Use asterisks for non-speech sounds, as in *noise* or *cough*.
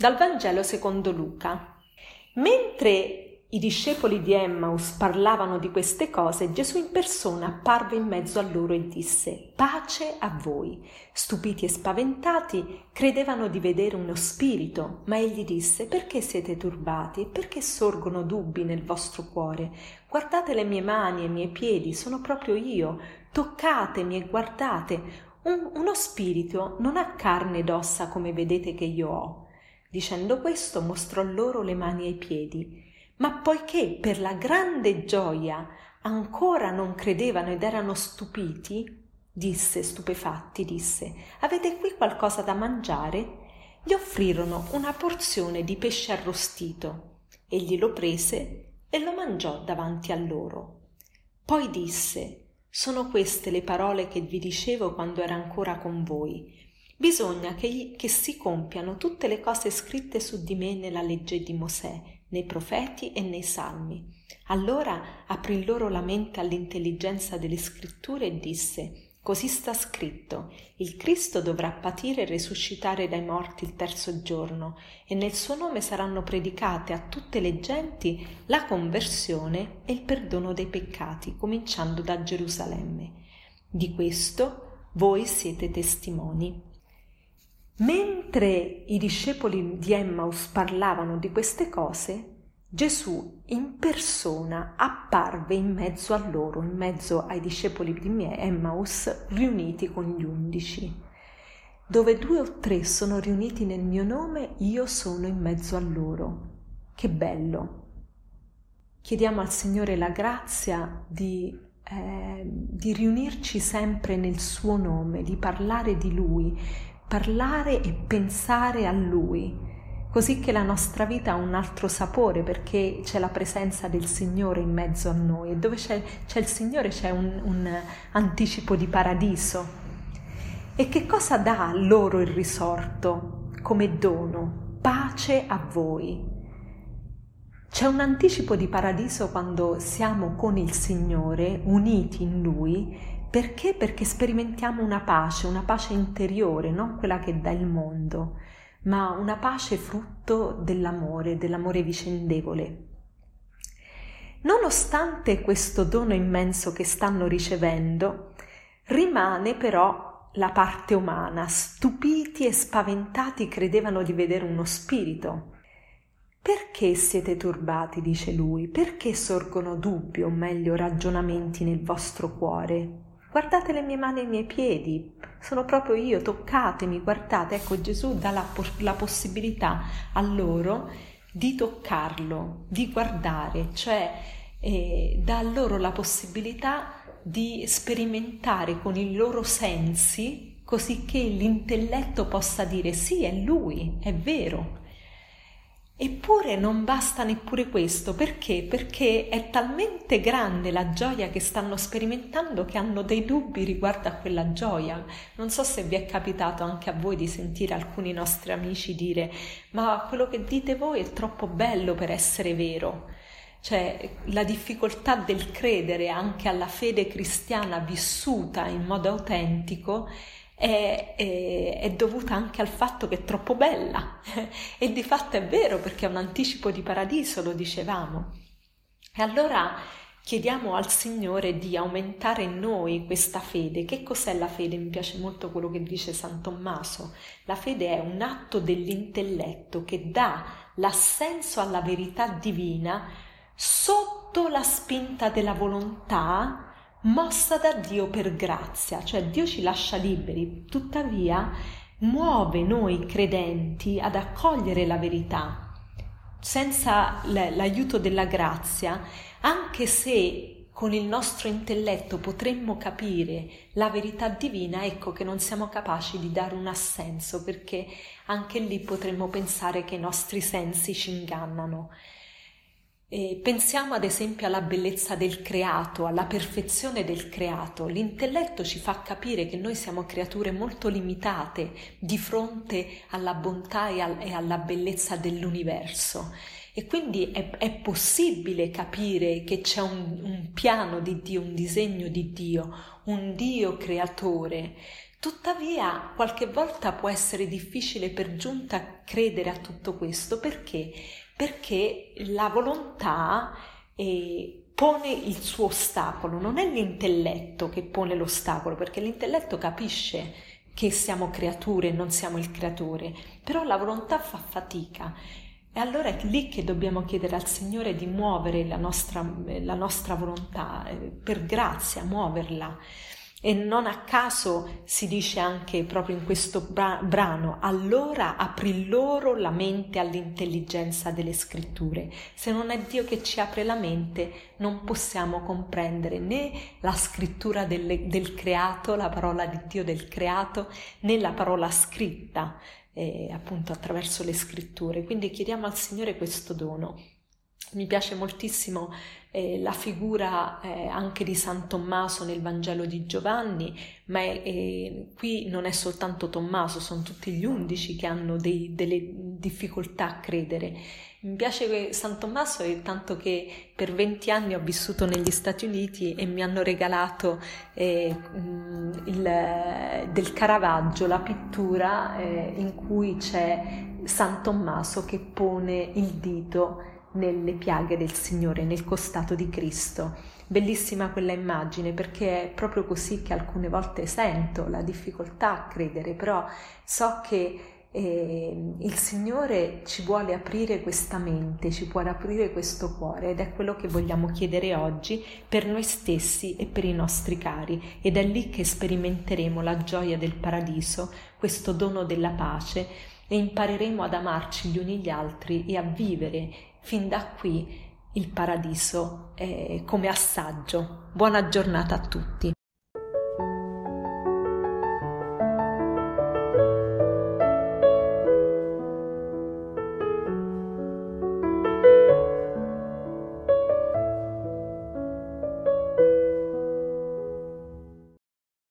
Dal Vangelo secondo Luca. Mentre i discepoli di Emmaus parlavano di queste cose, Gesù in persona apparve in mezzo a loro e disse Pace a voi. Stupiti e spaventati, credevano di vedere uno spirito, ma egli disse Perché siete turbati perché sorgono dubbi nel vostro cuore? Guardate le mie mani e i miei piedi, sono proprio io. Toccatemi e guardate. Un, uno spirito non ha carne ed ossa come vedete che io ho. Dicendo questo mostrò loro le mani e i piedi. Ma poiché per la grande gioia ancora non credevano ed erano stupiti, disse stupefatti, disse, avete qui qualcosa da mangiare? Gli offrirono una porzione di pesce arrostito. Egli lo prese e lo mangiò davanti a loro. Poi disse, sono queste le parole che vi dicevo quando era ancora con voi Bisogna che, che si compiano tutte le cose scritte su di me nella legge di Mosè, nei profeti e nei salmi. Allora aprì loro la mente all'intelligenza delle scritture e disse Così sta scritto, il Cristo dovrà patire e risuscitare dai morti il terzo giorno, e nel suo nome saranno predicate a tutte le genti la conversione e il perdono dei peccati, cominciando da Gerusalemme. Di questo voi siete testimoni. Mentre i discepoli di Emmaus parlavano di queste cose, Gesù in persona apparve in mezzo a loro, in mezzo ai discepoli di Emmaus riuniti con gli undici. Dove due o tre sono riuniti nel mio nome, io sono in mezzo a loro. Che bello! Chiediamo al Signore la grazia di, eh, di riunirci sempre nel suo nome, di parlare di Lui, parlare e pensare a Lui, così che la nostra vita ha un altro sapore perché c'è la presenza del Signore in mezzo a noi e dove c'è, c'è il Signore c'è un, un anticipo di paradiso. E che cosa dà loro il risorto come dono? Pace a voi. C'è un anticipo di paradiso quando siamo con il Signore, uniti in Lui, perché? Perché sperimentiamo una pace, una pace interiore, non quella che dà il mondo, ma una pace frutto dell'amore, dell'amore vicendevole. Nonostante questo dono immenso che stanno ricevendo, rimane però la parte umana. Stupiti e spaventati credevano di vedere uno spirito. Perché siete turbati, dice lui, perché sorgono dubbi o meglio ragionamenti nel vostro cuore? Guardate le mie mani e i miei piedi, sono proprio io, toccatemi, guardate. Ecco, Gesù dà la, la possibilità a loro di toccarlo, di guardare, cioè eh, dà loro la possibilità di sperimentare con i loro sensi così che l'intelletto possa dire sì, è lui, è vero, Eppure non basta neppure questo, perché? Perché è talmente grande la gioia che stanno sperimentando che hanno dei dubbi riguardo a quella gioia. Non so se vi è capitato anche a voi di sentire alcuni nostri amici dire ma quello che dite voi è troppo bello per essere vero. Cioè la difficoltà del credere anche alla fede cristiana vissuta in modo autentico è, è, è, dovuta anche al fatto che è troppo bella *laughs* e di fatto è vero perché è un anticipo di paradiso, lo dicevamo. E allora chiediamo al Signore di aumentare in noi questa fede. Che cos'è la fede? Mi piace molto quello che dice San Tommaso. La fede è un atto dell'intelletto che dà l'assenso alla verità divina sotto la spinta della volontà mossa da Dio per grazia, cioè Dio ci lascia liberi, tuttavia muove noi credenti ad accogliere la verità senza l'aiuto della grazia, anche se con il nostro intelletto potremmo capire la verità divina, ecco che non siamo capaci di dare un assenso, perché anche lì potremmo pensare che i nostri sensi ci ingannano. E pensiamo ad esempio alla bellezza del creato, alla perfezione del creato. L'intelletto ci fa capire che noi siamo creature molto limitate di fronte alla bontà e, al, e alla bellezza dell'universo. E quindi è, è, possibile capire che c'è un, un piano di Dio, un disegno di Dio, un Dio creatore Tuttavia, qualche volta può essere difficile per giunta credere a tutto questo perché? Perché la volontà eh, pone il suo ostacolo, non è l'intelletto che pone l'ostacolo, perché l'intelletto capisce che siamo creature e non siamo il creatore, però la volontà fa fatica. E allora è lì che dobbiamo chiedere al Signore di muovere la nostra, la nostra volontà, eh, per grazia, muoverla. E non a caso si dice anche proprio in questo brano, allora apri loro la mente all'intelligenza delle scritture. Se non è Dio che ci apre la mente, non possiamo comprendere né la scrittura del, del creato, la parola di Dio del creato, né la parola scritta, eh, appunto attraverso le scritture. Quindi chiediamo al Signore questo dono. Mi piace moltissimo eh, la figura eh, anche di San Tommaso nel Vangelo di Giovanni, ma è, eh, qui non è soltanto Tommaso, sono tutti gli undici che hanno dei, delle difficoltà a credere. Mi piace San Tommaso è tanto che per 20 anni ho vissuto negli Stati Uniti e mi hanno regalato eh, il, del Caravaggio la pittura eh, in cui c'è San Tommaso che pone il dito nelle piaghe del Signore, nel costato di Cristo. Bellissima quella immagine perché è proprio così che alcune volte sento la difficoltà a credere, però so che eh, il Signore ci vuole aprire questa mente, ci vuole aprire questo cuore ed è quello che vogliamo chiedere oggi per noi stessi e per i nostri cari ed è lì che sperimenteremo la gioia del paradiso, questo dono della pace e impareremo ad amarci gli uni gli altri e a vivere fin da qui il paradiso eh, come assaggio. Buona giornata a tutti.